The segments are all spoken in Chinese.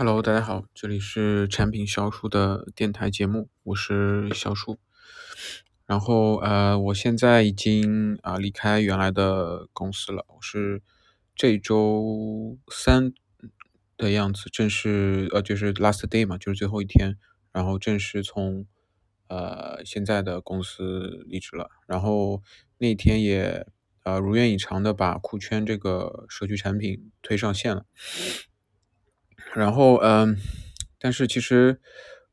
Hello，大家好，这里是产品小树的电台节目，我是小树。然后呃，我现在已经啊、离开原来的公司了，我是这周三的样子正式呃就是 last day 嘛，就是最后一天，然后正式从呃现在的公司离职了。然后那天也呃如愿以偿的把酷圈这个社区产品推上线了。然后嗯、但是其实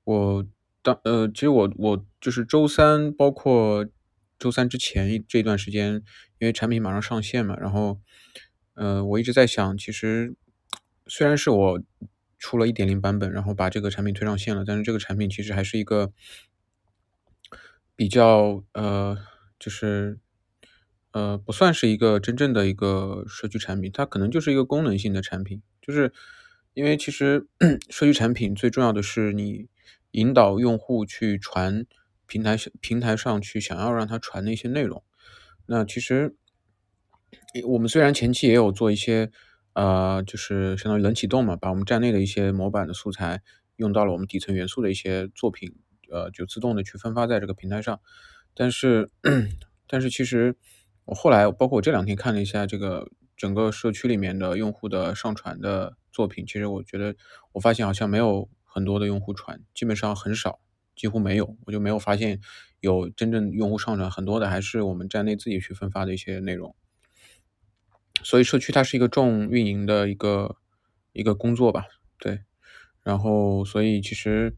我当呃，其实我我就是周三，包括周三之前这段时间，因为产品马上上线嘛，然后呃，我一直在想，其实虽然是我出了一点零版本，然后把这个产品推上线了，但是这个产品其实还是一个比较呃，就是呃，不算是一个真正的一个社区产品，它可能就是一个功能性的产品。就是因为其实 社区产品最重要的是你引导用户去传平台平台上去想要让他传的一些内容。那其实我们虽然前期也有做一些呃，就是相当于冷启动嘛，把我们站内的一些模板的素材用到了我们底层元素的一些作品，呃，就自动的去分发在这个平台上。但是，但是其实我后来，包括我这两天看了一下这个整个社区里面的用户的上传的作品，其实我觉得我发现好像没有很多的用户传，基本上很少，几乎没有，我就没有发现有真正用户上传，很多的还是我们站内自己去分发的一些内容。所以社区它是一个重运营的一个一个工作吧，对。然后所以其实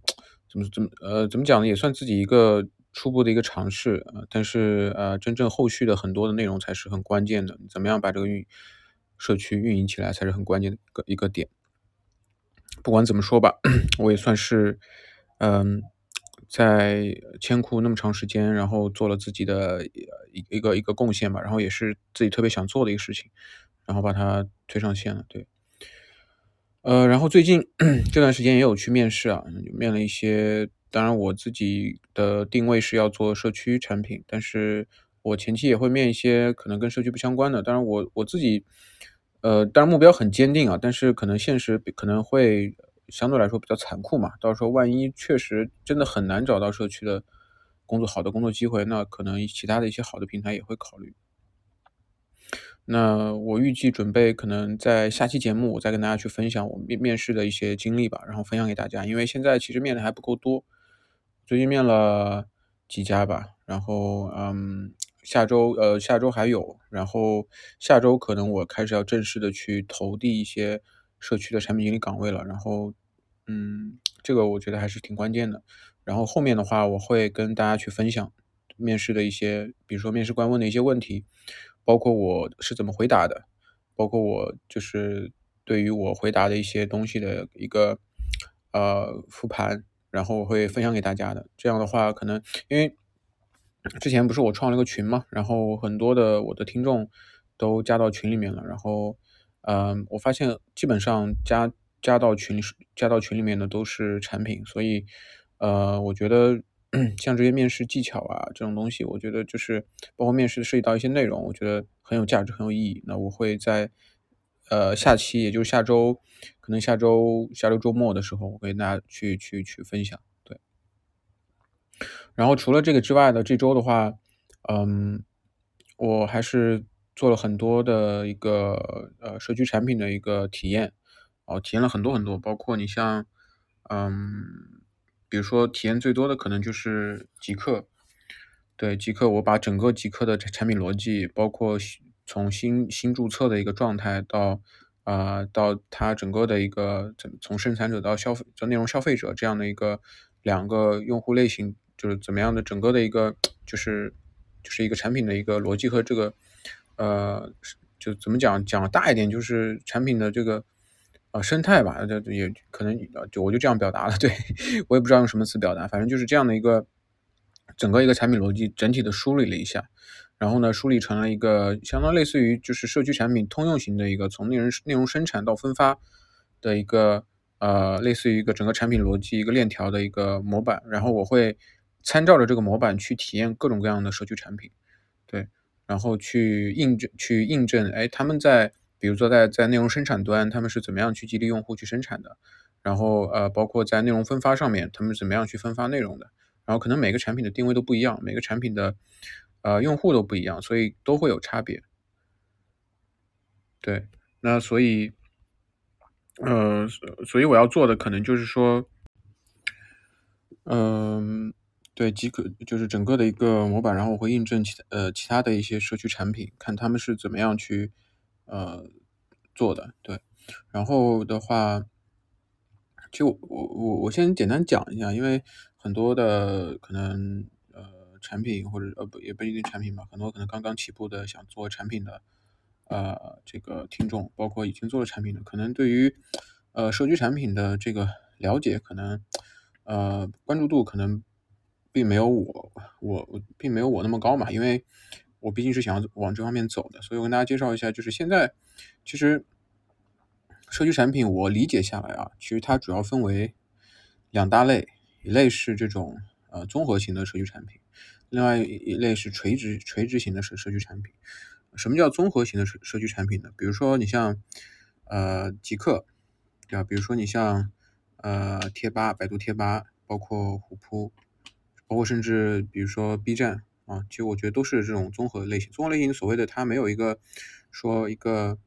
怎么怎么呃怎么讲呢，也算自己一个初步的一个尝试、呃但是呃真正后续的很多的内容才是很关键的，怎么样把这个运社区运营起来才是很关键的一个一个点。不管怎么说吧，我也算是嗯。在千库那么长时间，然后做了自己的一一个一个贡献吧，然后也是自己特别想做的一个事情，然后把它推上线了，对。呃，然后最近这段时间也有去面试啊，面了一些。当然，我自己的定位是要做社区产品，但是我前期也会面一些可能跟社区不相关的。当然我，我自己，呃，当然目标很坚定啊，但是可能现实可能会相对来说比较残酷嘛。到时候万一确实真的很难找到社区的工作好的工作机会，那可能其他的一些好的平台也会考虑。那我预计准备可能在下期节目，我再跟大家去分享我面面试的一些经历吧，然后分享给大家。因为现在其实面的还不够多，最近面了几家吧，然后嗯，下周呃下周还有，然后下周可能我开始要正式的去投递一些社区的产品经理岗位了，然后嗯，这个我觉得还是挺关键的。然后后面的话，我会跟大家去分享面试的一些，比如说面试官问的一些问题。包括我是怎么回答的，包括我就是对于我回答的一些东西的一个呃复盘，然后我会分享给大家的。这样的话，可能因为之前不是我创了个群嘛，然后很多的我的听众都加到群里面了，然后嗯、我发现基本上加加到群加到群里面的都是产品，所以呃，我觉得。像这些面试技巧啊，这种东西，我觉得就是包括面试涉及到一些内容，我觉得很有价值，很有意义。那我会在呃下期，也就是下周，可能下周下周周末的时候，我给大家去去去分享。然后除了这个之外呢，这周的话，嗯，我还是做了很多的一个呃社区产品的一个体验，哦，体验了很多很多，包括你像，嗯。比如说体验最多的可能就是极客，对极客，我把整个极客的产品逻辑，包括从新新注册的一个状态到啊、到它整个的一个从生产者到消费到内容消费者这样的一个两个用户类型，就是怎么样的整个的一个就是就是一个产品的一个逻辑和这个呃就怎么讲讲大一点就是产品的这个。呃，生态吧，这也可能就我就这样表达了，对 我也不知道用什么词表达，反正就是这样的一个整个一个产品逻辑整体的梳理了一下，然后呢，梳理成了一个相当类似于就是社区产品通用型的一个从内容内容生产到分发的一个呃类似于一个整个产品逻辑一个链条的一个模板，然后我会参照着这个模板去体验各种各样的社区产品，对，然后去印证去印证，哎，他们在比如说在在内容生产端，他们是怎么样去激励用户去生产的，然后呃，包括在内容分发上面，他们怎么样去分发内容的，然后可能每个产品的定位都不一样，每个产品的呃用户都不一样，所以都会有差别。对，那所以呃，所以我要做的可能就是说，嗯。对，即可就是整个的一个模板，然后我会印证其他呃其他的一些社区产品，看他们是怎么样去呃做的。对，然后的话，就我我我先简单讲一下，因为很多的可能呃产品或者呃不也不一定产品吧，很多可能刚刚起步的想做产品的呃这个听众，包括已经做了产品的，可能对于呃社区产品的这个了解，可能呃关注度可能。并没有我我并没有我那么高嘛，因为我毕竟是想要往这方面走的，所以我跟大家介绍一下，就是现在其实社区产品我理解下来啊，其实它主要分为两大类，一类是这种呃综合型的社区产品，另外一类是垂直垂直型的社社区产品。什么叫综合型的社社区产品呢？比如说你像呃极客，对吧？比如说你像呃贴吧，百度贴吧，包括虎扑。包括甚至比如说 B 站啊，其实我觉得都是这种综合类型。综合类型所谓的它没有一个说一个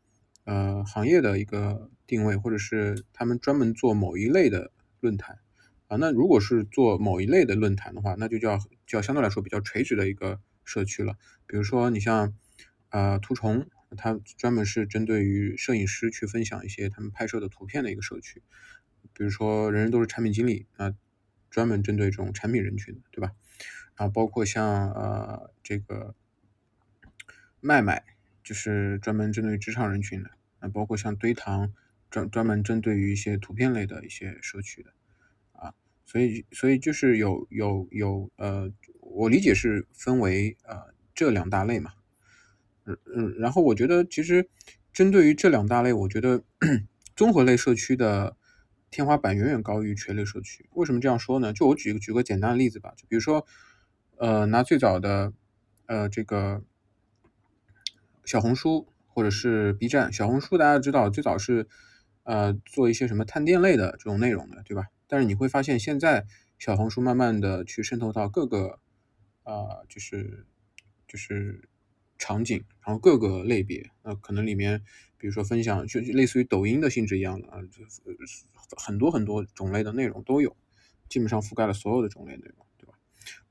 呃行业的一个定位，或者是他们专门做某一类的论坛啊。那如果是做某一类的论坛的话，那就叫叫相对来说比较垂直的一个社区了。比如说你像呃图虫，它专门是针对于摄影师去分享一些他们拍摄的图片的一个社区。比如说人人都是产品经理啊。专门针对这种产品人群的，对吧？然后包括像呃这个麦麦，就是专门针对职场人群的。啊包括像堆糖，专专门针对于一些图片类的一些社区的啊。所以所以就是有有有呃，我理解是分为呃这两大类嘛。嗯嗯，然后我觉得其实针对于这两大类，我觉得 综合类社区的。天花板远远高于垂类社区，为什么这样说呢？就我举个举个简单的例子吧，就比如说，呃，拿最早的，呃，这个小红书或者是 B 站。小红书大家知道最早是，呃，做一些什么探店类的这种内容的，对吧？但是你会发现现在小红书慢慢的去渗透到各个，呃，就是就是。场景，然后各个类别，那可能里面，比如说分享，就类似于抖音的性质一样的啊，就很多很多种类的内容都有，基本上覆盖了所有的种类内容，对吧？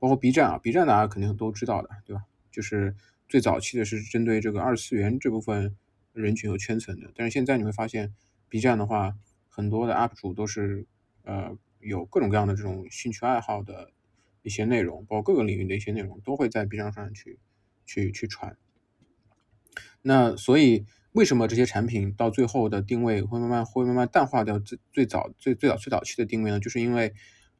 包括 B 站啊，B 站大家肯定都知道的，对吧？就是最早期的是针对这个二次元这部分人群和圈层的，但是现在你会发现，B 站的话，很多的 UP 主都是呃有各种各样的这种兴趣爱好的一些内容，包括各个领域的一些内容，都会在 B 站上去。去去传，那所以为什么这些产品到最后的定位会慢慢会慢慢淡化掉最最早最最早最早期的定位呢？就是因为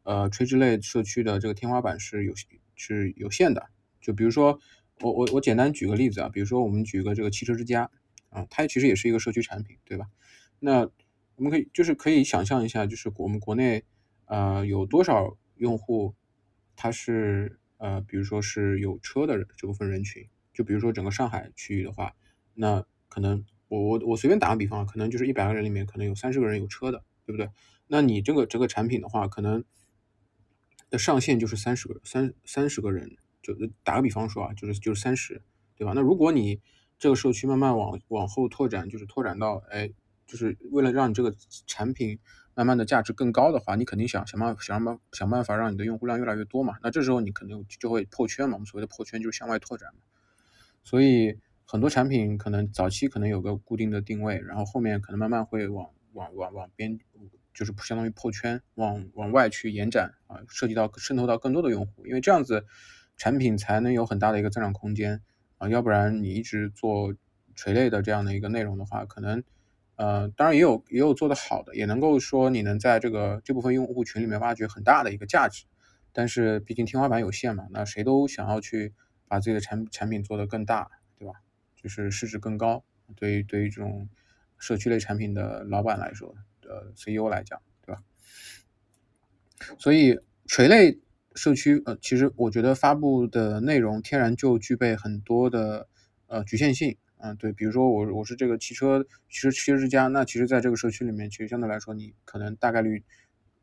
呃垂直类社区的这个天花板是有是有限的。就比如说我我我简单举个例子啊，比如说我们举个这个汽车之家啊，它其实也是一个社区产品，对吧？那我们可以就是可以想象一下，就是我们国内呃有多少用户他是。呃，比如说是有车的这部分人群，就比如说整个上海区域的话，那可能我我我随便打个比方，可能就是一百个人里面可能有三十个人有车的，对不对？那你这个这个产品的话，可能的上限就是三十个三三十个人，就打个比方说啊，就是就是三十，对吧？那如果你这个社区慢慢往往后拓展，就是拓展到哎，就是为了让你这个产品。慢慢的价值更高的话，你肯定想想办法想办想办法让你的用户量越来越多嘛。那这时候你肯定就会破圈嘛。我们所谓的破圈就是向外拓展嘛。所以很多产品可能早期可能有个固定的定位，然后后面可能慢慢会往往往往边，就是相当于破圈，往往外去延展啊，涉及到渗透到更多的用户，因为这样子产品才能有很大的一个增长空间啊。要不然你一直做垂类的这样的一个内容的话，可能。呃，当然也有也有做得好的，也能够说你能在这个这部分用户群里面挖掘很大的一个价值，但是毕竟天花板有限嘛，那谁都想要去把自己的产产品做得更大，就是市值更高。对于对于这种社区类产品的老板来说，呃，CEO 来讲，对吧？所以垂类社区，呃，其实我觉得发布的内容天然就具备很多的呃局限性。嗯，对，比如说我我是这个汽车汽车汽车之家，那其实在这个社区里面，其实相对来说，你可能大概率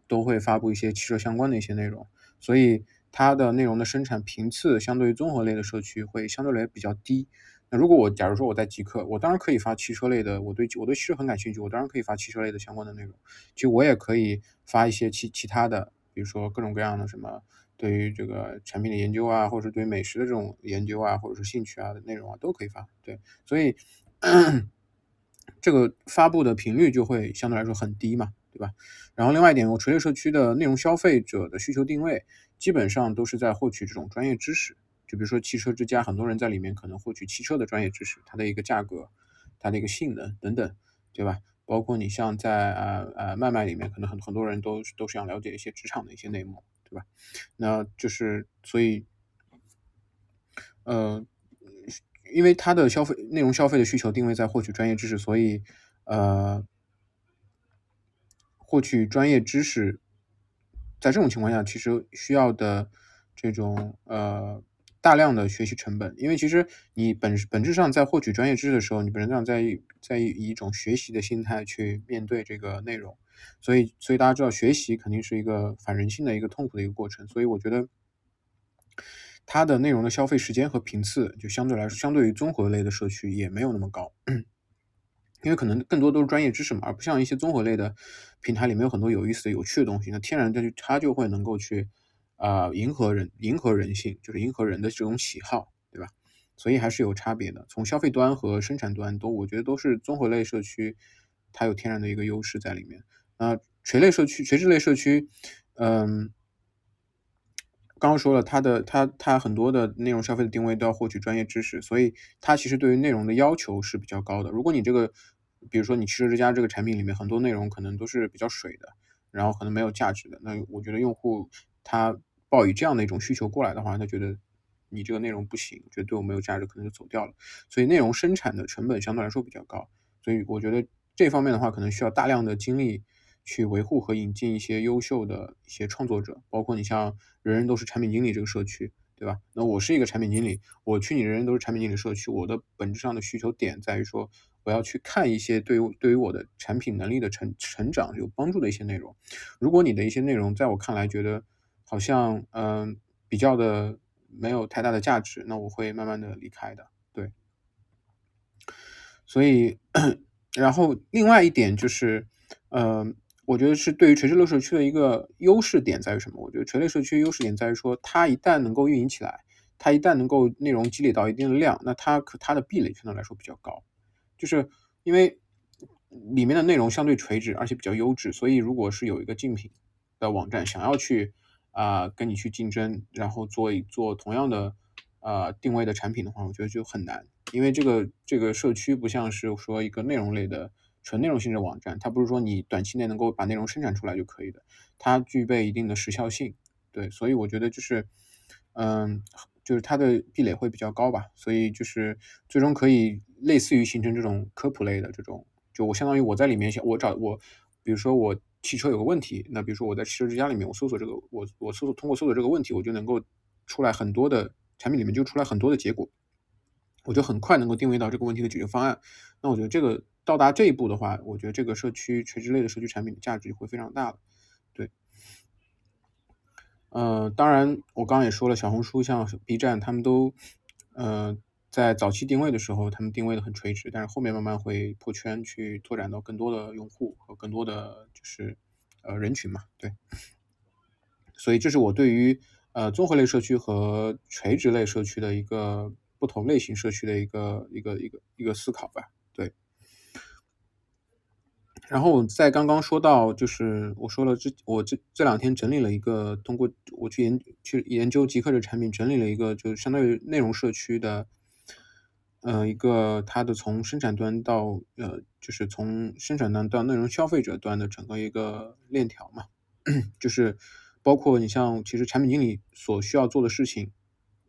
都会发布一些汽车相关的一些内容，所以它的内容的生产频次相对于综合类的社区会相对来比较低。那如果我假如说我在极客，我当然可以发汽车类的，我对我对汽车很感兴趣，我当然可以发汽车类的相关的内容。其实我也可以发一些其其他的，比如说各种各样的什么对于这个产品的研究啊，或者是对于美食的这种研究啊，或者是兴趣啊的内容啊，都可以发。对，所以 这个发布的频率就会相对来说很低嘛，对吧？然后另外一点，我垂类社区的内容消费者的需求定位，基本上都是在获取这种专业知识。就比如说汽车之家，很多人在里面可能获取汽车的专业知识，它的一个价格，它的一个性能等等，对吧？包括你像在呃呃卖卖里面，可能很很多人都都是想了解一些职场的一些内幕，对吧？那就是所以，呃，因为它的消费内容消费的需求定位在获取专业知识，所以呃，获取专业知识，在这种情况下，其实需要的这种呃。大量的学习成本，因为其实你本本质上在获取专业知识的时候，你本质上在在以一种学习的心态去面对这个内容，所以所以大家知道，学习肯定是一个反人性的一个痛苦的一个过程，所以我觉得它的内容的消费时间和频次就相对来说，相对于综合类的社区也没有那么高，因为可能更多都是专业知识嘛，而不像一些综合类的平台里面有很多有意思的、有趣的东西，那天然的就它就会能够去。啊，迎合人，迎合人性，就是迎合人的这种喜好，对吧？所以还是有差别的。从消费端和生产端都，我觉得都是综合类社区，它有天然的一个优势在里面。啊，垂类社区、垂直类社区，嗯，刚刚说了，它的它它很多的内容消费的定位都要获取专业知识，所以它其实对于内容的要求是比较高的。如果你这个，比如说你汽车之家这个产品里面很多内容可能都是比较水的，然后可能没有价值的，那我觉得用户他。抱以这样的一种需求过来的话，他觉得你这个内容不行，觉得对我没有价值，可能就走掉了。所以内容生产的成本相对来说比较高，所以我觉得这方面的话，可能需要大量的精力去维护和引进一些优秀的一些创作者，包括你像人人都是产品经理这个社区，对吧？那我是一个产品经理，我去你人人都是产品经理社区，我的本质上的需求点在于说，我要去看一些对于对于我的产品能力的成成长有帮助的一些内容。如果你的一些内容在我看来觉得，好像嗯比较的没有太大的价值，那我会慢慢的离开的，对。所以，然后另外一点就是，嗯，我觉得是对于垂直类社区的一个优势点在于什么？我觉得垂类社区优势点在于说，它一旦能够运营起来，它一旦能够内容积累到一定的量，那它可它的壁垒相对来说比较高，就是因为里面的内容相对垂直，而且比较优质，所以如果是有一个竞品的网站想要去啊，跟你去竞争，然后做一做同样的啊定位的产品的话，我觉得就很难，因为这个这个社区不像是说一个内容类的纯内容性质网站，它不是说你短期内能够把内容生产出来就可以的，它具备一定的时效性，对，所以我觉得就是，嗯，就是它的壁垒会比较高吧，所以就是最终可以类似于形成这种科普类的这种，就我相当于我在里面我找我，比如说我。汽车有个问题，那比如说我在汽车之家里面，我搜索这个，我我搜索通过搜索这个问题，我就能够出来很多的产品里面就出来很多的结果，我就很快能够定位到这个问题的解决方案。那我觉得这个到达这一步的话，我觉得这个社区垂直类的社区产品的价值会非常大的。对，呃，当然我刚刚也说了，小红书像 B 站，他们都呃。在早期定位的时候，他们定位的很垂直，但是后面慢慢会破圈，去拓展到更多的用户和更多的就是呃人群嘛，对。所以这是我对于呃综合类社区和垂直类社区的一个不同类型社区的一个一个一个一个思考吧，对。然后我在刚刚说到，就是我说了这我这这两天整理了一个，通过我去研去研究极客的产品，整理了一个就是相当于内容社区的。呃，一个它的从生产端到呃，就是从生产端到内容消费者端的整个一个链条嘛，就是包括你像其实产品经理所需要做的事情，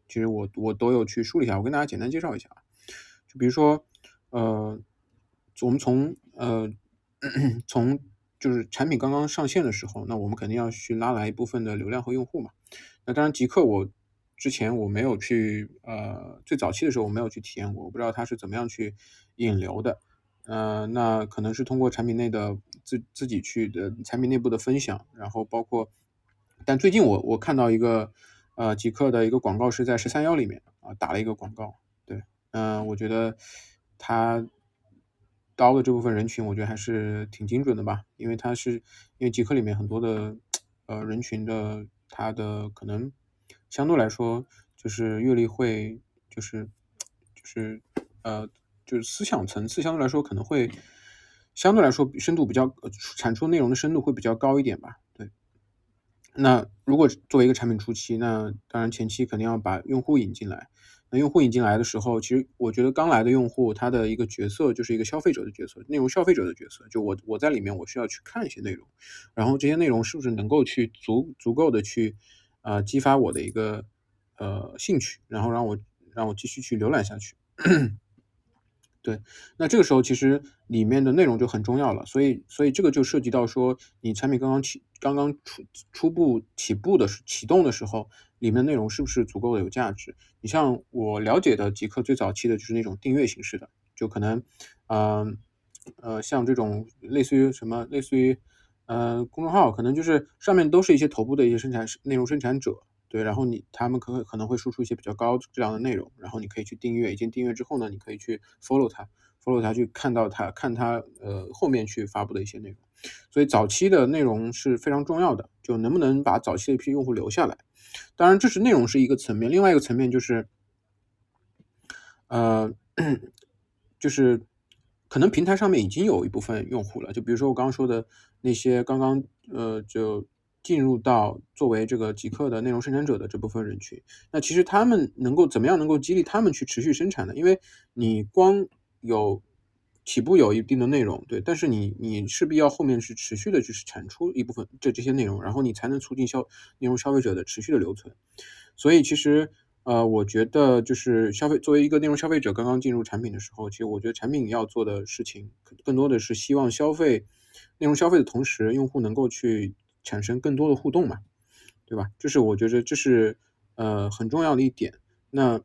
其实我我都有去梳理一下，我跟大家简单介绍一下啊。就比如说，呃，我们从呃 从就是产品刚刚上线的时候，那我们肯定要去拉来一部分的流量和用户嘛。那当然，极客我之前我没有去呃最早期的时候我没有去体验过，我不知道它是怎么样去引流的。呃，那可能是通过产品内的自自己去的产品内部的分享，然后包括，但最近我我看到一个呃极客的一个广告是在十三幺里面啊打了一个广告，对，嗯，我觉得他刀的这部分人群，我觉得还是挺精准的吧，因为他是因为极客里面很多的呃人群的他的可能相对来说就是阅历会就是就是呃。就是思想层次相对来说可能会相对来说深度比较产出内容的深度会比较高一点吧。对，那如果作为一个产品初期，那当然前期肯定要把用户引进来。那用户引进来的时候，其实我觉得刚来的用户他的一个角色就是一个消费者的角色，内容消费者的角色。就我我在里面我需要去看一些内容，然后这些内容是不是能够去足足够的去啊激发我的一个呃兴趣，然后让我让我继续去浏览下去。对，那这个时候其实里面的内容就很重要了，所以所以这个就涉及到说，你产品刚刚起刚刚初初步起步的启动的时候，里面的内容是不是足够的有价值？你像我了解的极客最早期的就是那种订阅形式的，就可能，嗯呃像这种类似于什么类似于呃公众号，可能就是上面都是一些头部的一些生产内容生产者。对，然后你他们可可能会输出一些比较高质量的内容，然后你可以去订阅，一经订阅之后呢，你可以去 follow 他，follow 他去看到他，看他呃后面去发布的一些内容。所以早期的内容是非常重要的，就能不能把早期的一批用户留下来。当然，这是内容是一个层面，另外一个层面就是，呃，就是可能平台上面已经有一部分用户了，就比如说我刚刚说的那些刚刚呃就。进入到作为这个极客的内容生产者的这部分人群，那其实他们能够怎么样能够激励他们去持续生产呢？因为你光有起步有一定的内容，对，但是你你势必要后面是持续的去产出一部分这这些内容，然后你才能促进消内容消费者的持续的留存。所以其实呃，我觉得就是消费作为一个内容消费者刚刚进入产品的时候，其实我觉得产品要做的事情更多的是希望消费内容消费的同时，用户能够去。产生更多的互动嘛，对吧？这是我觉得这是呃很重要的一点。那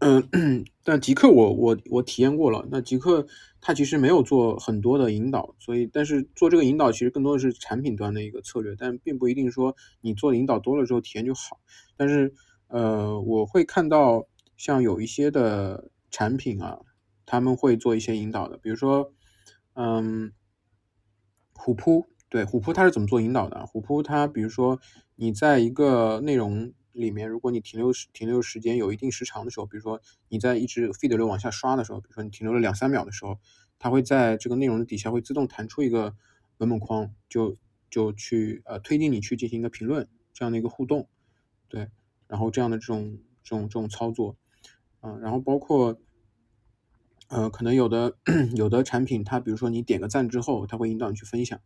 嗯，但极客我我我体验过了。那极客它其实没有做很多的引导，所以但是做这个引导其实更多的是产品端的一个策略，但并不一定说你做引导多了之后体验就好。但是呃，我会看到像有一些的产品啊，他们会做一些引导的，比如说嗯，虎扑。对虎扑它是怎么做引导的？虎扑它比如说你在一个内容里面，如果你停留时停留时间有一定时长的时候，比如说你在一直 feed 流往下刷的时候，比如说你停留了两三秒的时候，它会在这个内容的底下会自动弹出一个文本框，就就去呃推进你去进行一个评论这样的一个互动，对，然后这样的这种这种这种操作，嗯，然后包括呃可能有的 有的产品它比如说你点个赞之后，它会引导你去分享。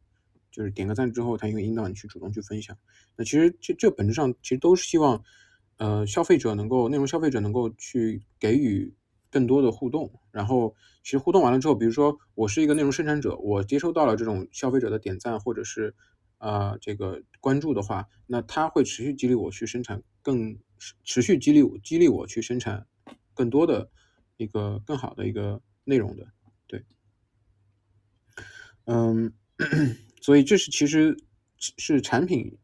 就是点个赞之后，它会引导你去主动去分享。那其实这这本质上其实都是希望，呃，消费者能够内容消费者能够去给予更多的互动。然后其实互动完了之后，比如说我是一个内容生产者，我接收到了这种消费者的点赞或者是啊这个关注的话，那他会持续激励我去生产更持续激励激励我去生产更多的一个更好的一个内容的。对，嗯。所以这是其实是产品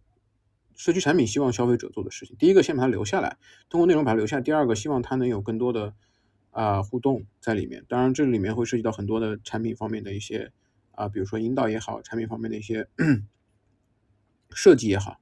社区产品希望消费者做的事情。第一个，先把它留下来，通过内容把它留下；第二个，希望它能有更多的啊互动在里面。当然，这里面会涉及到很多的产品方面的一些啊，比如说引导也好，产品方面的一些设计也好，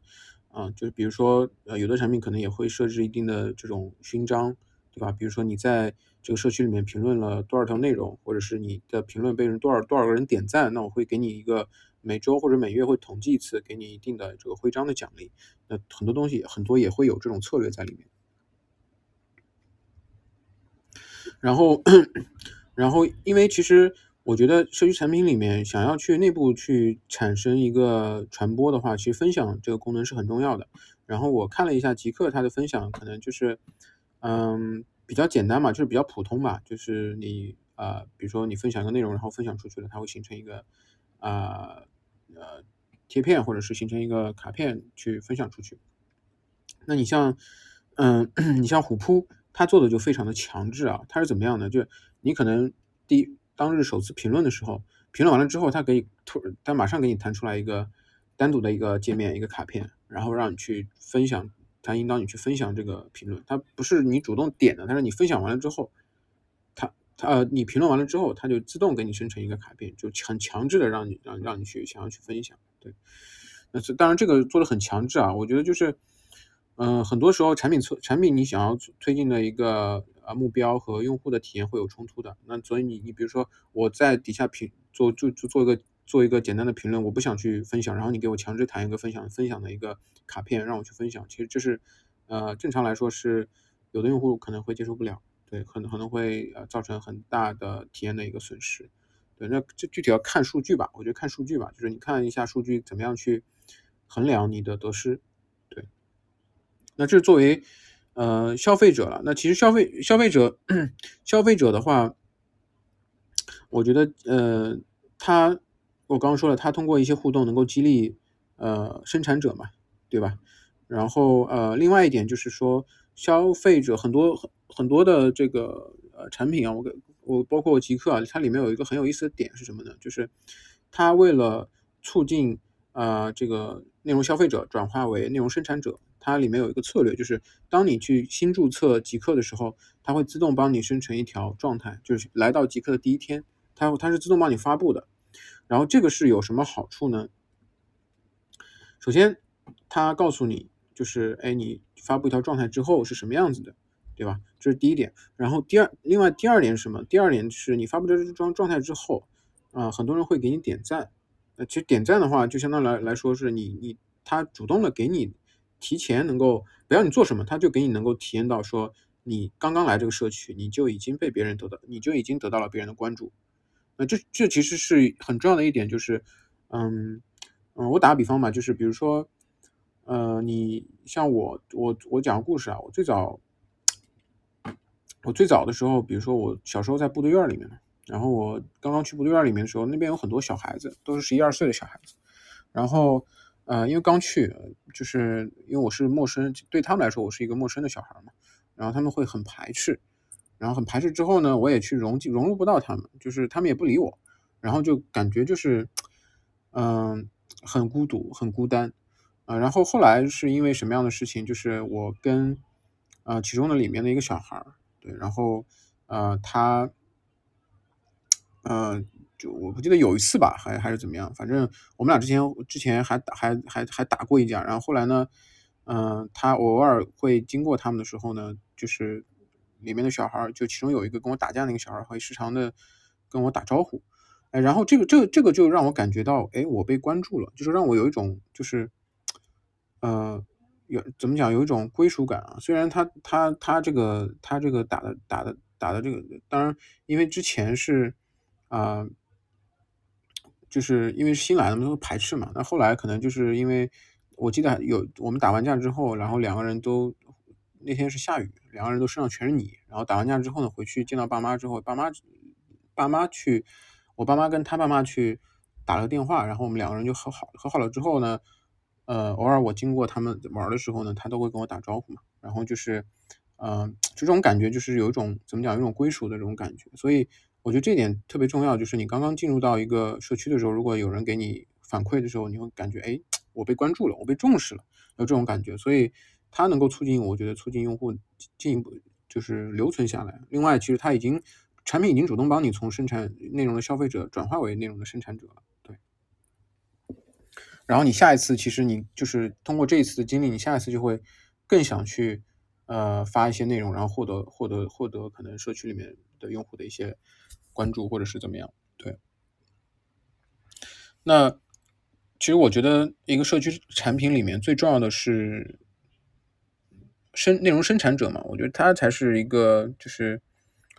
啊，就是比如说呃，有的产品可能也会设置一定的这种勋章。对吧？比如说你在这个社区里面评论了多少条内容，或者是你的评论被人多少多少个人点赞，那我会给你一个每周或者每月会统计一次，给你一定的这个徽章的奖励。那很多东西很多也会有这种策略在里面。然后，然后因为其实我觉得社区产品里面想要去内部去产生一个传播的话，其实分享这个功能是很重要的。然后我看了一下极客他的分享，可能就是。嗯，比较简单嘛，就是比较普通嘛，就是你啊，比如说你分享一个内容，然后分享出去了，它会形成一个啊呃贴片，或者是形成一个卡片去分享出去。那你像，嗯，你像虎扑，它做的就非常的强制啊。它是怎么样的？就你可能第当日首次评论的时候，评论完了之后，它给突，它马上给你弹出来一个单独的一个界面，一个卡片，然后让你去分享，它引导你去分享这个评论。它不是你主动点的，但是你分享完了之后，它它呃，你评论完了之后，它就自动给你生成一个卡片，就很强制的让你让让你去想要去分享。对，那是当然这个做的很强制啊，我觉得就是。嗯，很多时候产品策产品你想要推进的一个呃目标和用户的体验会有冲突的。那所以你你比如说我在底下评做就就做一个做一个简单的评论，我不想去分享，然后你给我强制弹一个分享分享的一个卡片让我去分享，其实这是呃正常来说是有的用户可能会接受不了，对，可能可能会呃造成很大的体验的一个损失。对，那这具体要看数据吧，我觉得看数据吧，就是你看一下数据怎么样去衡量你的得失。对那这是作为呃消费者了。那其实消费消费者 消费者的话，我觉得呃他我刚刚说了，它通过一些互动能够激励呃生产者嘛，对吧？然后呃另外一点就是说，消费者很多很很多的这个呃产品啊，我给我包括极客啊，它里面有一个很有意思的点是什么呢？就是它为了促进啊这个内容消费者转化为内容生产者。它里面有一个策略，就是当你去新注册极客的时候，它会自动帮你生成一条状态，就是来到极客的第一天，它它是自动帮你发布的。然后这个是有什么好处呢？首先，它告诉你，就是哎，你发布一条状态之后是什么样子的，对吧？这是第一点。然后第二，另外第二点是什么？第二点是你发布这状状态之后，啊，很多人会给你点赞。呃，其实点赞的话，就相当来来说是你你他主动的给你。提前能够不要你做什么，他就给你能够体验到说你刚刚来这个社区，你就已经被别人得到，你就已经得到了别人的关注。那这这其实是很重要的一点，就是嗯嗯，我打个比方吧，就是比如说呃，你像我我我讲个故事啊，我最早我最早的时候，比如说我小时候在部队院里面然后我刚刚去部队院里面的时候，那边有很多小孩子，都是十一二岁的小孩子，然后。呃，因为刚去，就是因为我是陌生，对他们来说我是一个陌生的小孩嘛，然后他们会很排斥，然后很排斥之后呢，我也去融进融入不到他们，就是他们也不理我，然后就感觉就是，嗯，很孤独，很孤单，啊，然后后来是因为什么样的事情，就是我跟，呃，其中的里面的一个小孩对，然后，呃，他，呃。就我不记得有一次吧，还还是怎么样，反正我们俩之前之前还打还还还打过一架，然后后来呢，嗯，他偶尔会经过他们的时候呢，就是里面的小孩，就其中有一个跟我打架那个小孩，会时常的跟我打招呼，哎，然后这个这个这个就让我感觉到，哎，我被关注了，就是让我有一种就是，呃，有怎么讲，有一种归属感啊。虽然他他他这个他这个打的打的打的这个，当然因为之前是啊。就是因为新来的嘛，都排斥嘛。那后来可能就是因为，我记得有我们打完架之后，然后两个人都那天是下雨，两个人都身上全是泥。然后打完架之后呢，回去见到爸妈之后，爸妈爸妈去，我爸妈跟他爸妈去打了个电话，然后我们两个人就和好和好了之后呢，呃，偶尔我经过他们玩的时候呢，他都会跟我打招呼嘛。然后就是，嗯，就这种感觉，就是有一种怎么讲，有一种归属的这种感觉，所以。我觉得这点特别重要，就是你刚刚进入到一个社区的时候，如果有人给你反馈的时候，你会感觉，哎，我被关注了，我被重视了，有这种感觉，所以它能够促进，我觉得促进用户进一步就是留存下来。另外，其实它已经产品已经主动帮你从生产内容的消费者转化为内容的生产者了，对。然后你下一次，其实你就是通过这一次的经历，你下一次就会更想去呃发一些内容，然后获得获得获得可能社区里面的用户的一些。关注或者是怎么样？对，那其实我觉得一个社区产品里面最重要的是生内容生产者嘛，我觉得他才是一个就是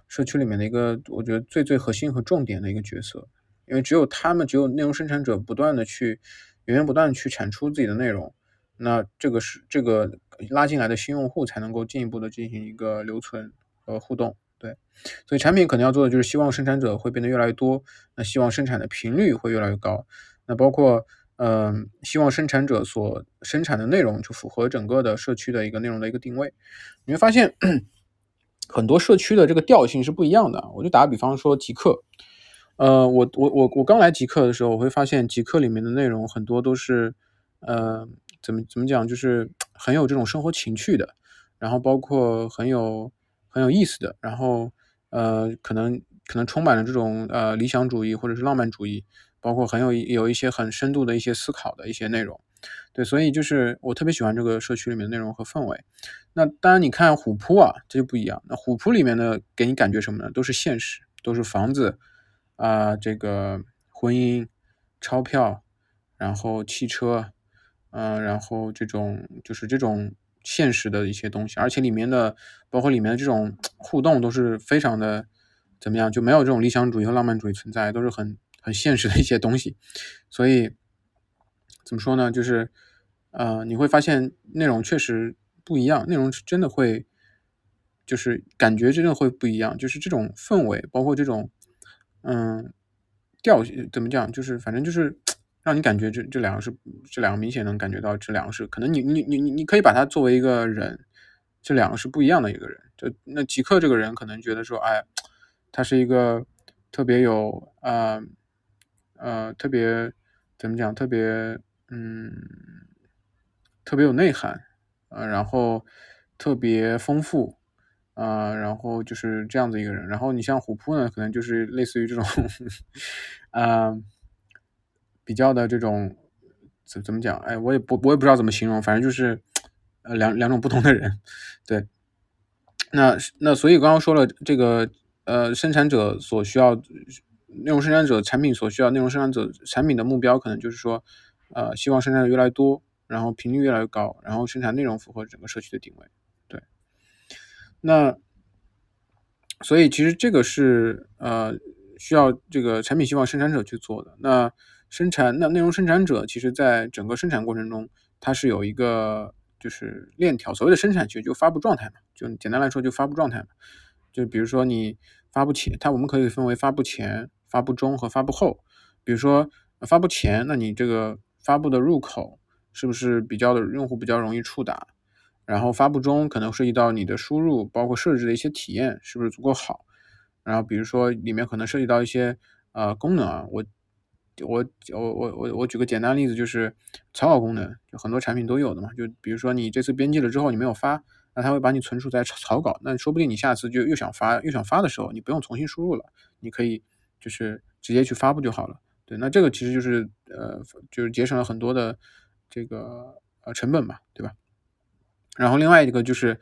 社区里面的一个我觉得最最核心和重点的一个角色，因为只有他们，只有内容生产者不断的去源源不断去产出自己的内容，那这个是这个拉进来的新用户才能够进一步的进行一个留存和互动。对，所以产品可能要做的就是希望生产者会变得越来越多，那希望生产的频率会越来越高，那包括呃，希望生产者所生产的内容就符合整个的社区的一个内容的一个定位。你会发现，很多社区的这个调性是不一样的。我就打个比方说，极客，呃，我我我我刚来极客的时候，我会发现极客里面的内容很多都是，呃，怎么怎么讲，就是很有这种生活情趣的，然后包括很有很有意思的，然后呃，可能可能充满了这种呃理想主义或者是浪漫主义。包括很有有一些很深度的一些思考的一些内容，对，所以就是我特别喜欢这个社区里面的内容和氛围。那当然，你看虎扑啊，这就不一样。那虎扑里面的给你感觉什么呢？都是现实，都是房子啊，这个婚姻、钞票，然后汽车，嗯，然后这种就是这种现实的一些东西，而且里面的包括里面的这种互动都是非常的怎么样，就没有这种理想主义和浪漫主义存在，都是很。很现实的一些东西，所以怎么说呢？就是，呃，你会发现内容确实不一样，内容是真的会，就是感觉真的会不一样，就是这种氛围，包括这种，嗯，调怎么讲？就是反正就是 让你感觉这这两个是这两个明显能感觉到这两个是可能你你你你你可以把它作为一个人，这两个是不一样的一个人。就那极客这个人可能觉得说，哎，他是一个特别有啊。呃，特别怎么讲？特别嗯，特别有内涵，呃，然后特别丰富，啊，然后就是这样子一个人。然后你像虎扑呢，可能就是类似于这种，啊，比较的这种怎怎么讲？哎，我也不我也不知道怎么形容，反正就是呃两两种不同的人，对。那那所以刚刚说了这个呃，生产者所需要。内容生产者产品所需要，内容生产者产品的目标可能就是说，呃，希望生产的越来越多，然后频率越来越高，然后生产内容符合整个社区的定位。对，那所以其实这个是呃需要这个产品希望生产者去做的。那生产那内容生产者其实在整个生产过程中，它是有一个就是链条，所谓的生产其实就发布状态嘛，就简单来说就发布状态嘛，就比如说你发布前，它我们可以分为发布前。发布中和发布后，比如说发布前，那你这个发布的入口是不是比较的用户比较容易触达？然后发布中可能涉及到你的输入，包括设置的一些体验是不是足够好？然后比如说里面可能涉及到一些呃功能啊，我我我我我我举个简单例子，就是草稿功能，就很多产品都有的嘛。就比如说你这次编辑了之后你没有发，那它会把你存储在草稿，那说不定你下次就又想发又想发的时候，你不用重新输入了，你可以。就是直接去发布就好了，对，那这个其实就是呃，就是节省了很多的这个呃成本嘛，对吧？然后另外一个就是，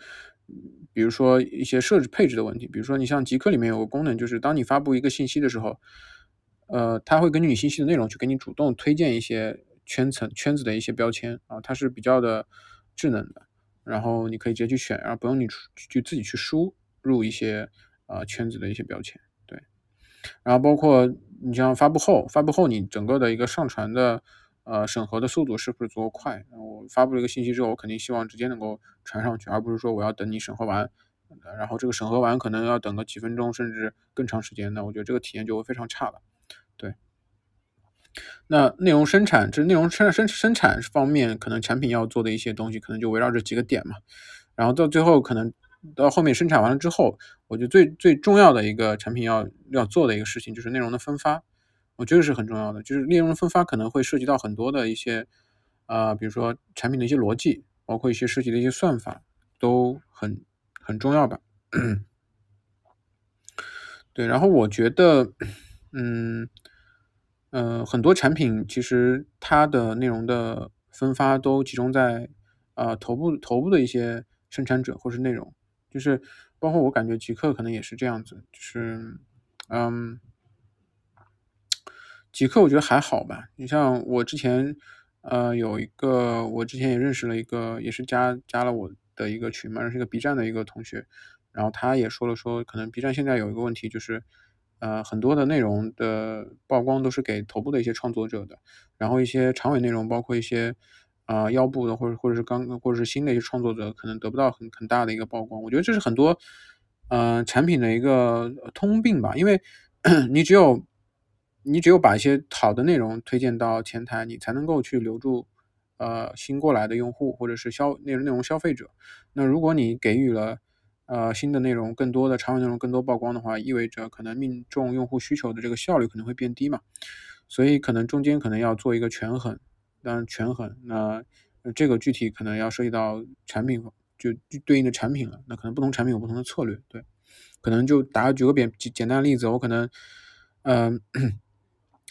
比如说一些设置配置的问题，比如说你像极客里面有个功能，就是当你发布一个信息的时候，呃，它会根据你信息的内容去给你主动推荐一些圈层圈子的一些标签啊，它是比较的智能的，然后你可以直接去选，然后不用你去自己去输入一些啊圈子的一些标签。然后包括你像发布后，发布后你整个的一个上传的呃审核的速度是不是足够快？我发布了一个信息之后，我肯定希望直接能够传上去，而不是说我要等你审核完，然后这个审核完可能要等个几分钟甚至更长时间，那我觉得这个体验就会非常差了。对，那内容生产，这内容生生生产方面，可能产品要做的一些东西，可能就围绕这几个点嘛。然后到最后可能。到后面生产完了之后，我觉得最最重要的一个产品要要做的一个事情就是内容的分发，我觉得是很重要的。就是内容分发可能会涉及到很多的一些，啊，比如说产品的一些逻辑，包括一些设计的一些算法，都很很重要吧。对，然后我觉得，嗯嗯，很多产品其实它的内容的分发都集中在啊头部头部的一些生产者或是内容。就是包括我感觉极客可能也是这样子，就是嗯，极客我觉得还好吧。你像我之前呃有一个，我之前也认识了一个，也是加加了我的一个群嘛，是一个 B 站的一个同学，然后他也说了说，可能 B 站现在有一个问题就是呃很多的内容的曝光都是给头部的一些创作者的，然后一些长尾内容，包括一些。啊，腰部的或者或者是刚或者是新的一些创作者，可能得不到很很大的一个曝光。我觉得这是很多呃产品的一个通病吧，因为 你只有你只有把一些好的内容推荐到前台，你才能够去留住呃新过来的用户或者是消内容内容消费者。那如果你给予了呃新的内容更多的长尾内容更多曝光的话，意味着可能命中用户需求的这个效率可能会变低嘛。所以可能中间可能要做一个权衡，当然权衡那这个具体可能要涉及到产品就对应的产品了。那可能不同产品有不同的策略，对。可能就打举个简简单的例子，我可能嗯。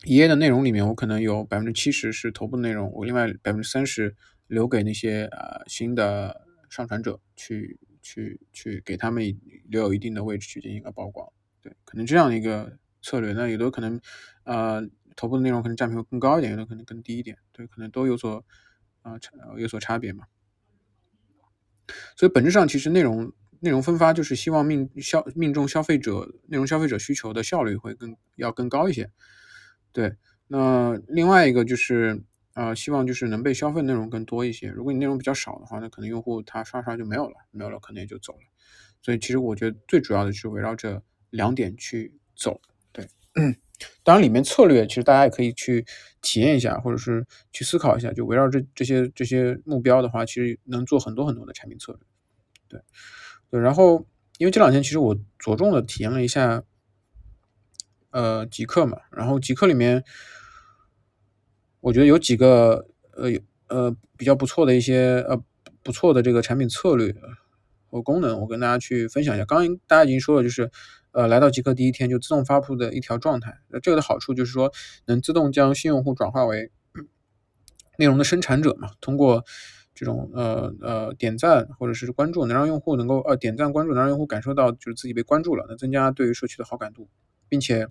一页的内容里面，我可能有百分之七十是头部内容，我另外百分之三十留给那些呃新的上传者去去去给他们留有一定的位置去进行一个曝光，对，可能这样的一个策略。那有的可能呃头部的内容可能占比会更高一点，有的可能更低一点，对，可能都有所啊差有所差别嘛。所以本质上其实内容内容分发就是希望命消命中消费者内容消费者需求的效率会更要更高一些。对，那另外一个就是，呃，希望就是能被消费内容更多一些。如果你内容比较少的话，那可能用户他刷刷就没有了，没有了可能也就走了。所以其实我觉得最主要的是围绕这两点去走。对，当然里面策略其实大家也可以去体验一下，或者是去思考一下。就围绕这这些这些目标的话，其实能做很多很多的产品策略。对，对，然后因为这两天其实我着重的体验了一下。呃，极客嘛，然后极客里面，我觉得有几个呃呃比较不错的一些呃不错的这个产品策略和功能，我跟大家去分享一下。刚刚大家已经说了，就是呃来到极客第一天就自动发布的一条状态，那这个的好处就是说能自动将新用户转化为内容的生产者嘛，通过这种呃呃点赞或者是关注，能让用户能够呃点赞关注，能让用户感受到就是自己被关注了，那增加对于社区的好感度，并且。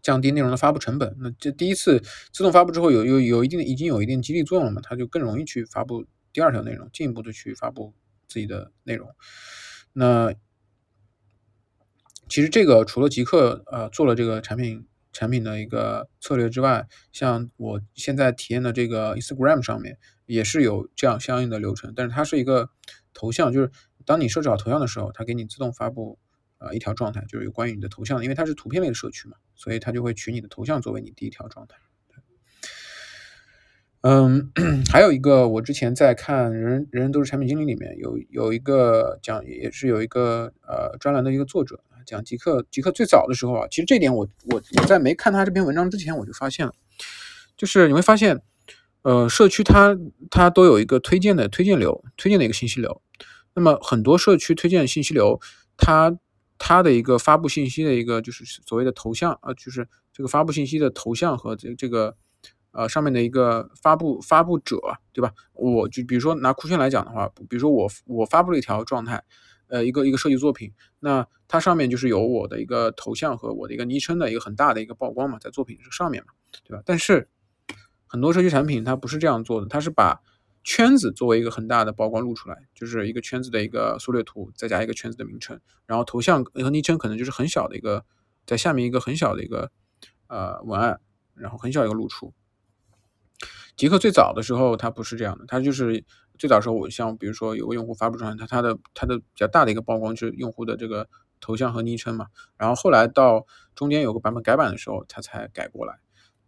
降低内容的发布成本，那这第一次自动发布之后，有有有一定已经有一定激励作用了嘛？它就更容易去发布第二条内容，进一步的去发布自己的内容。那其实这个除了极客呃做了这个产品产品的一个策略之外，像我现在体验的这个 Instagram 上面也是有这样相应的流程，但是它是一个头像，就是当你设置好头像的时候，它给你自动发布。啊，一条状态就是有关于你的头像，因为它是图片类的社区嘛，所以它就会取你的头像作为你第一条状态。嗯，还有一个，我之前在看《人人人都是产品经理》里面有有一个讲，也是有一个呃专栏的一个作者讲极客，极客最早的时候啊，其实这点我我我在没看他这篇文章之前我就发现了，就是你会发现，呃，社区它它都有一个推荐的推荐流，推荐的一个信息流，那么很多社区推荐信息流，它它的一个发布信息的一个就是所谓的头像啊，就是这个发布信息的头像和这这个呃上面的一个发布发布者，对吧？我就比如说拿酷炫来讲的话，比如说我我发布了一条状态，呃，一个一个设计作品，那它上面就是有我的一个头像和我的一个昵称的一个很大的一个曝光嘛，在作品这上面嘛，对吧？但是很多社区产品它不是这样做的，它是把圈子作为一个很大的曝光露出来，就是一个圈子的一个缩略图，再加一个圈子的名称，然后头像和昵称可能就是很小的一个，在下面一个很小的一个呃文案，然后很小一个露出。极客最早的时候它不是这样的，它就是最早时候我像比如说有个用户发布出来，它它的它的比较大的一个曝光就是用户的这个头像和昵称嘛，然后后来到中间有个版本改版的时候，它才改过来。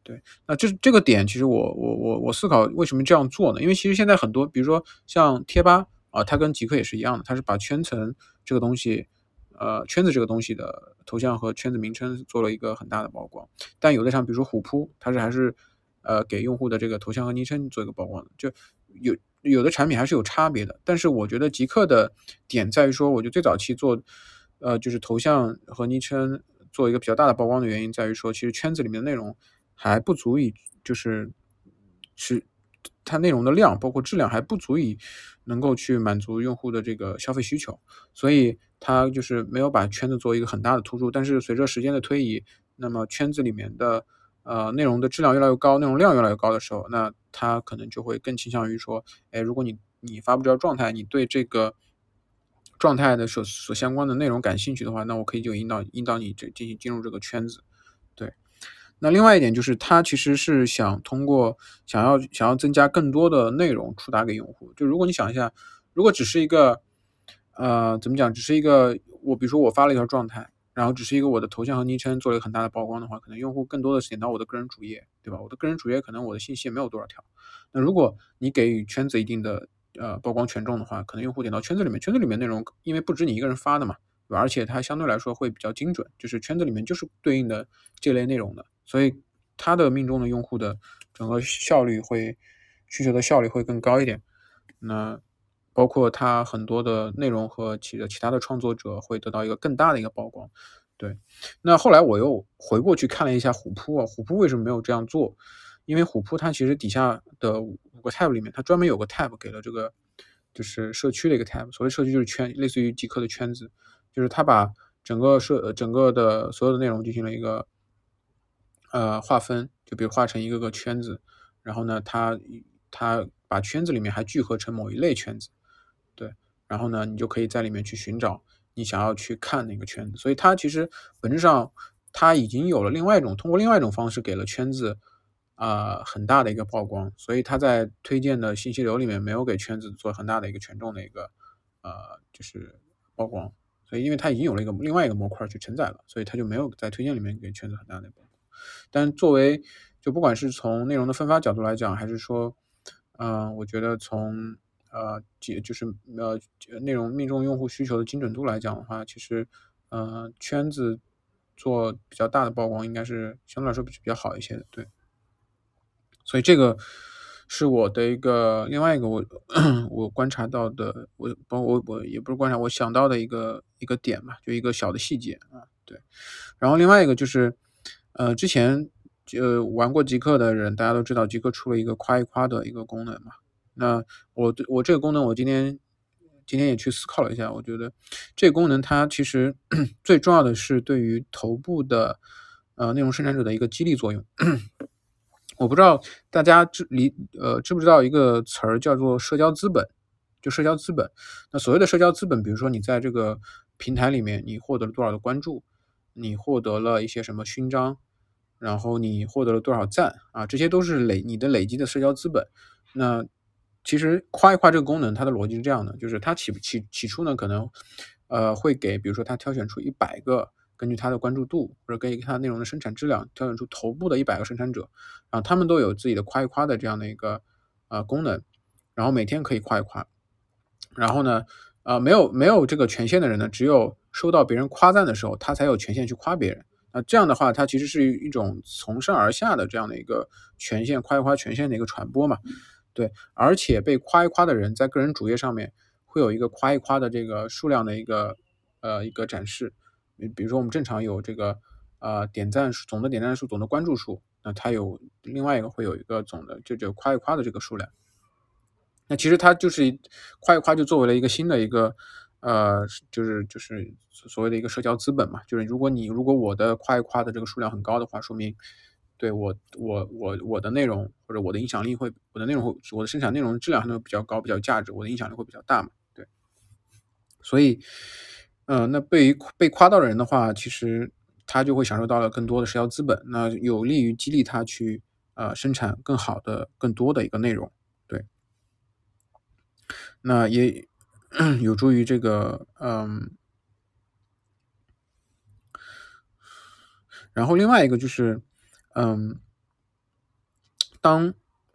对，那这这个点，其实我我我我思考为什么这样做呢？因为其实现在很多，比如说像贴吧啊，它跟极客也是一样的，它是把圈层这个东西，呃，圈子这个东西的头像和圈子名称做了一个很大的曝光。但有的像比如说虎扑，它是还是呃给用户的这个头像和昵称做一个曝光的，就有有的产品还是有差别的。但是我觉得极客的点在于说，我觉得最早期做呃就是头像和昵称做一个比较大的曝光的原因在于说，其实圈子里面的内容。还不足以，就是是它内容的量，包括质量还不足以能够去满足用户的这个消费需求，所以它就是没有把圈子做一个很大的突出。但是随着时间的推移，那么圈子里面的呃内容的质量越来越高，内容量越来越高的时候，那它可能就会更倾向于说，哎，如果你你发布这条状态，你对这个状态的所所相关的内容感兴趣的话，那我可以就引导引导你这进行进入这个圈子。对那另外一点就是，它其实是想通过想要想要增加更多的内容触达给用户。就如果你想一下，如果只是一个，呃，怎么讲，只是一个我比如说我发了一条状态，然后只是一个我的头像和昵称做了一个很大的曝光的话，可能用户更多的是点到我的个人主页，对吧？我的个人主页可能我的信息也没有多少条。那如果你给予圈子一定的呃曝光权重的话，可能用户点到圈子里面，圈子里面内容因为不止你一个人发的嘛，对吧？而且它相对来说会比较精准，就是圈子里面就是对应的这类内容的，所以它的命中的用户的整个效率会需求的效率会更高一点。那包括它很多的内容和其的其他的创作者会得到一个更大的一个曝光。对，那后来我又回过去看了一下虎扑啊，虎扑为什么没有这样做？因为虎扑它其实底下的五个 tab 里面，它专门有个 tab 给了这个就是社区的一个 tab，所谓社区就是圈，类似于极客的圈子，就是它把整个社整个的所有的内容进行了一个呃划分，就比如划成一个个圈子，然后呢，它它把圈子里面还聚合成某一类圈子。对，然后呢，你就可以在里面去寻找你想要去看那个圈子，所以它其实本质上它已经有了另外一种通过另外一种方式给了圈子啊很大的一个曝光，所以它在推荐的信息流里面没有给圈子做很大的一个权重的一个呃就是曝光，所以因为它已经有了一个另外一个模块去承载了，所以它就没有在推荐里面给圈子很大的曝光。但作为就不管是从内容的分发角度来讲，还是说嗯，我觉得从呃，就就是呃，内容命中用户需求的精准度来讲的话，其实，呃，圈子做比较大的曝光，应该是相对来说比较好一些的，对。所以这个是我的一个另外一个我 我观察到的，我包我我也不是观察，我想到的一个一个点吧，就一个小的细节啊，对。然后另外一个就是，呃，之前就玩过极客的人，大家都知道极客出了一个夸一夸的一个功能嘛。那我对我这个功能，我今天今天也去思考了一下，我觉得这个功能它其实 最重要的是对于头部的呃内容生产者的一个激励作用。我不知道大家知理呃知不知道一个词儿叫做社交资本，就社交资本。那所谓的社交资本，比如说你在这个平台里面你获得了多少的关注，你获得了一些什么勋章，然后你获得了多少赞啊，这些都是累你的累积的社交资本。那其实夸一夸这个功能，它的逻辑是这样的，就是它起起起初呢，可能呃会给，比如说它挑选出一百个，根据它的关注度或者根据它内容的生产质量，挑选出头部的一百个生产者，然后他们都有自己的夸一夸的这样的一个呃功能，然后每天可以夸一夸，然后呢，呃没有没有这个权限的人呢，只有收到别人夸赞的时候，他才有权限去夸别人。那这样的话，它其实是一种从上而下的这样的一个权限夸一夸权限的一个传播嘛。对，而且被夸一夸的人在个人主页上面会有一个夸一夸的这个数量的一个呃一个展示。比如说我们正常有这个呃点赞数、总的点赞数、总的关注数，那它有另外一个会有一个总的就就夸一夸的这个数量。那其实它就是夸一夸就作为了一个新的一个呃就是就是所谓的一个社交资本嘛。就是如果你如果我的夸一夸的这个数量很高的话，说明。对我，我我我的内容或者我的影响力会，我的内容会，我的生产内容质量还能比较高，比较价值，我的影响力会比较大嘛？对，所以，嗯，那被被夸到的人的话，其实他就会享受到了更多的社交资本，那有利于激励他去呃生产更好的、更多的一个内容，对，那也 有助于这个，嗯，然后另外一个就是。嗯，当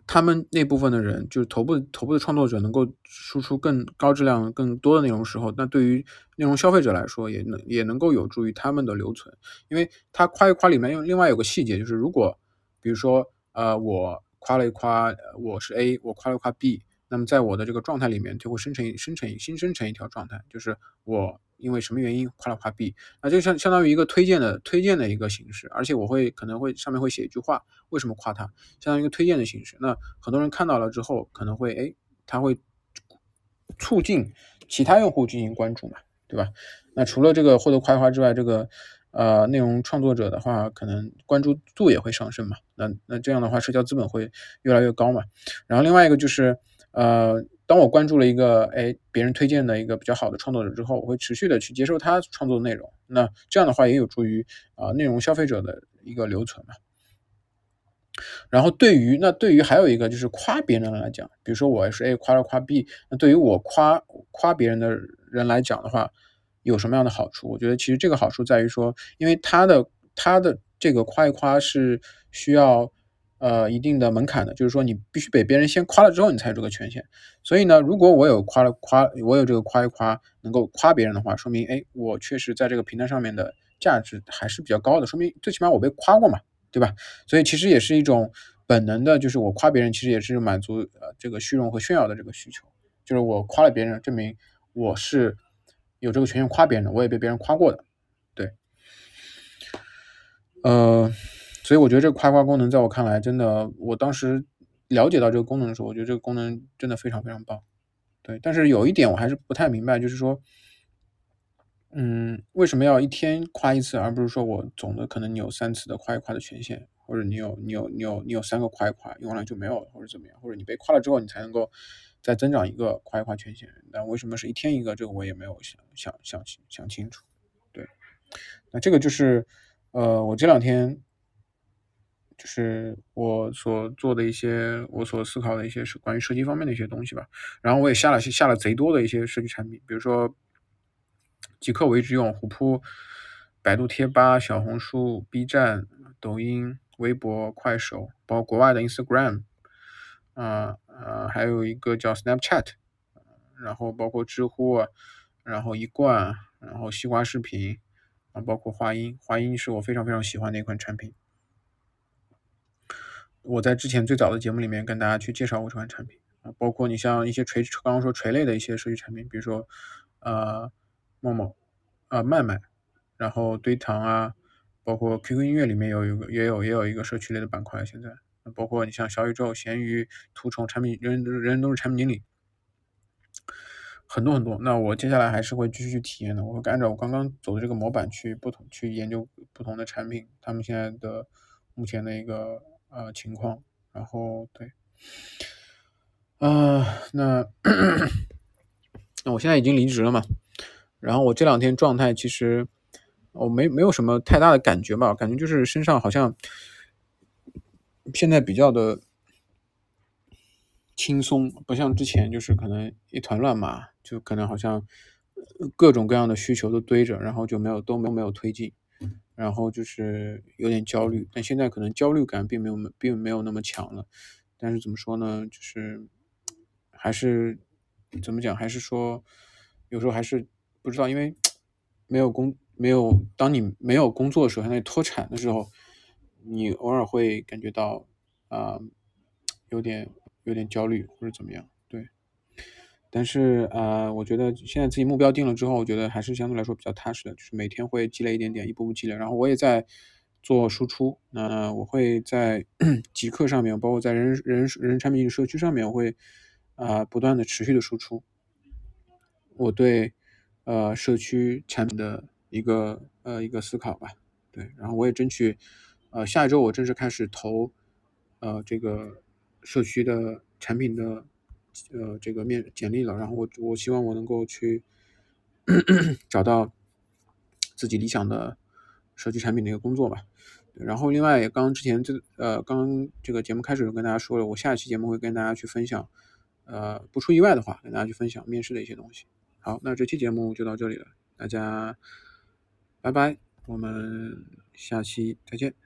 他们那部分的人，就是头部头部的创作者，能够输出更高质量、更多的内容时候，那对于内容消费者来说，也能也能够有助于他们的留存。因为他夸一夸里面，用另外有个细节，就是如果比如说，呃，我夸了一夸，我是 A，我夸了一夸 B，那么在我的这个状态里面，就会生成生成新生成一条状态，就是我。因为什么原因夸了夸 B，那就相相当于一个推荐的推荐的一个形式，而且我会可能会上面会写一句话，为什么夸他，相当于一个推荐的形式。那很多人看到了之后，可能会哎，他会促进其他用户进行关注嘛，对吧？那除了这个获得夸夸之外，这个呃内容创作者的话，可能关注度也会上升嘛。那那这样的话，社交资本会越来越高嘛。然后另外一个就是呃。当我关注了一个哎别人推荐的一个比较好的创作者之后，我会持续的去接受他创作内容。那这样的话也有助于啊内容消费者的一个留存嘛。然后对于那对于还有一个就是夸别人来讲，比如说我是 A 夸了夸 B，那对于我夸夸别人的人来讲的话，有什么样的好处？我觉得其实这个好处在于说，因为他的他的这个夸一夸是需要呃一定的门槛的，就是说你必须被别人先夸了之后，你才有这个权限。所以呢，如果我有夸了夸，我有这个夸一夸能够夸别人的话，说明哎，我确实在这个平台上面的价值还是比较高的，说明最起码我被夸过嘛，对吧？所以其实也是一种本能的，就是我夸别人，其实也是满足呃这个虚荣和炫耀的这个需求。就是我夸了别人，证明我是有这个权限夸别人的，我也被别人夸过的，对，呃，所以我觉得这个夸夸功能在我看来，真的，我当时了解到这个功能的时候，我觉得这个功能真的非常非常棒，对。但是有一点我还是不太明白，就是说，嗯，为什么要一天夸一次，而不是说我总的可能你有三次的夸一夸的权限，或者你有你有你有你有三个夸一夸，用完了就没有了，或者怎么样，或者你被夸了之后，你才能够。再增长一个夸一夸权限，那为什么是一天一个？这个我也没有想想想想清楚。对，那这个就是呃，我这两天就是我所做的一些，我所思考的一些是关于设计方面的一些东西吧。然后我也下了些下了贼多的一些设计产品，比如说极客我一直用，虎扑、百度贴吧、小红书、B 站、抖音、微博、快手，包括国外的 Instagram。啊呃，还有一个叫 Snapchat，然后包括知乎，然后一贯，然后西瓜视频，啊，包括华音，华音是我非常非常喜欢的一款产品。我在之前最早的节目里面跟大家去介绍过这款产品啊，包括你像一些垂，刚刚说垂类的一些社区产品，比如说呃，陌陌，啊，麦麦，然后堆糖啊，包括 QQ 音乐里面有一个，也有也有一个社区类的板块，现在。包括你像小宇宙、闲鱼、图虫产品，人人人都是产品经理，很多很多。那我接下来还是会继续去体验的，我会按照我刚刚走的这个模板去不同去研究不同的产品，他们现在的目前的一个呃情况。然后对，啊，那那我现在已经离职了嘛，然后我这两天状态其实我没没有什么太大的感觉吧，感觉就是身上好像。现在比较的轻松，不像之前，就是可能一团乱麻，就可能好像各种各样的需求都堆着，然后就没有都没没有推进，然后就是有点焦虑。但现在可能焦虑感并没有并没有那么强了，但是怎么说呢？就是还是怎么讲？还是说有时候还是不知道，因为没有工没有当你没有工作的时候，相当于脱产的时候。你偶尔会感觉到，啊，有点有点焦虑或者怎么样，对。但是呃，我觉得现在自己目标定了之后，我觉得还是相对来说比较踏实的，就是每天会积累一点点，一步步积累。然后我也在做输出，那我会在 极客上面，包括在人人人产品社区上面，我会啊不断的持续的输出我对呃社区产品的一个呃一个思考吧，对。然后我也争取。呃，下一周我正式开始投，呃，这个社区的产品的，呃，这个面简历了。然后我我希望我能够去找到自己理想的设计产品的一个工作吧。然后另外，刚刚之前这呃，刚这个节目开始就跟大家说了，我下一期节目会跟大家去分享，呃，不出意外的话，跟大家去分享面试的一些东西。好，那这期节目就到这里了，大家拜拜，我们下期再见。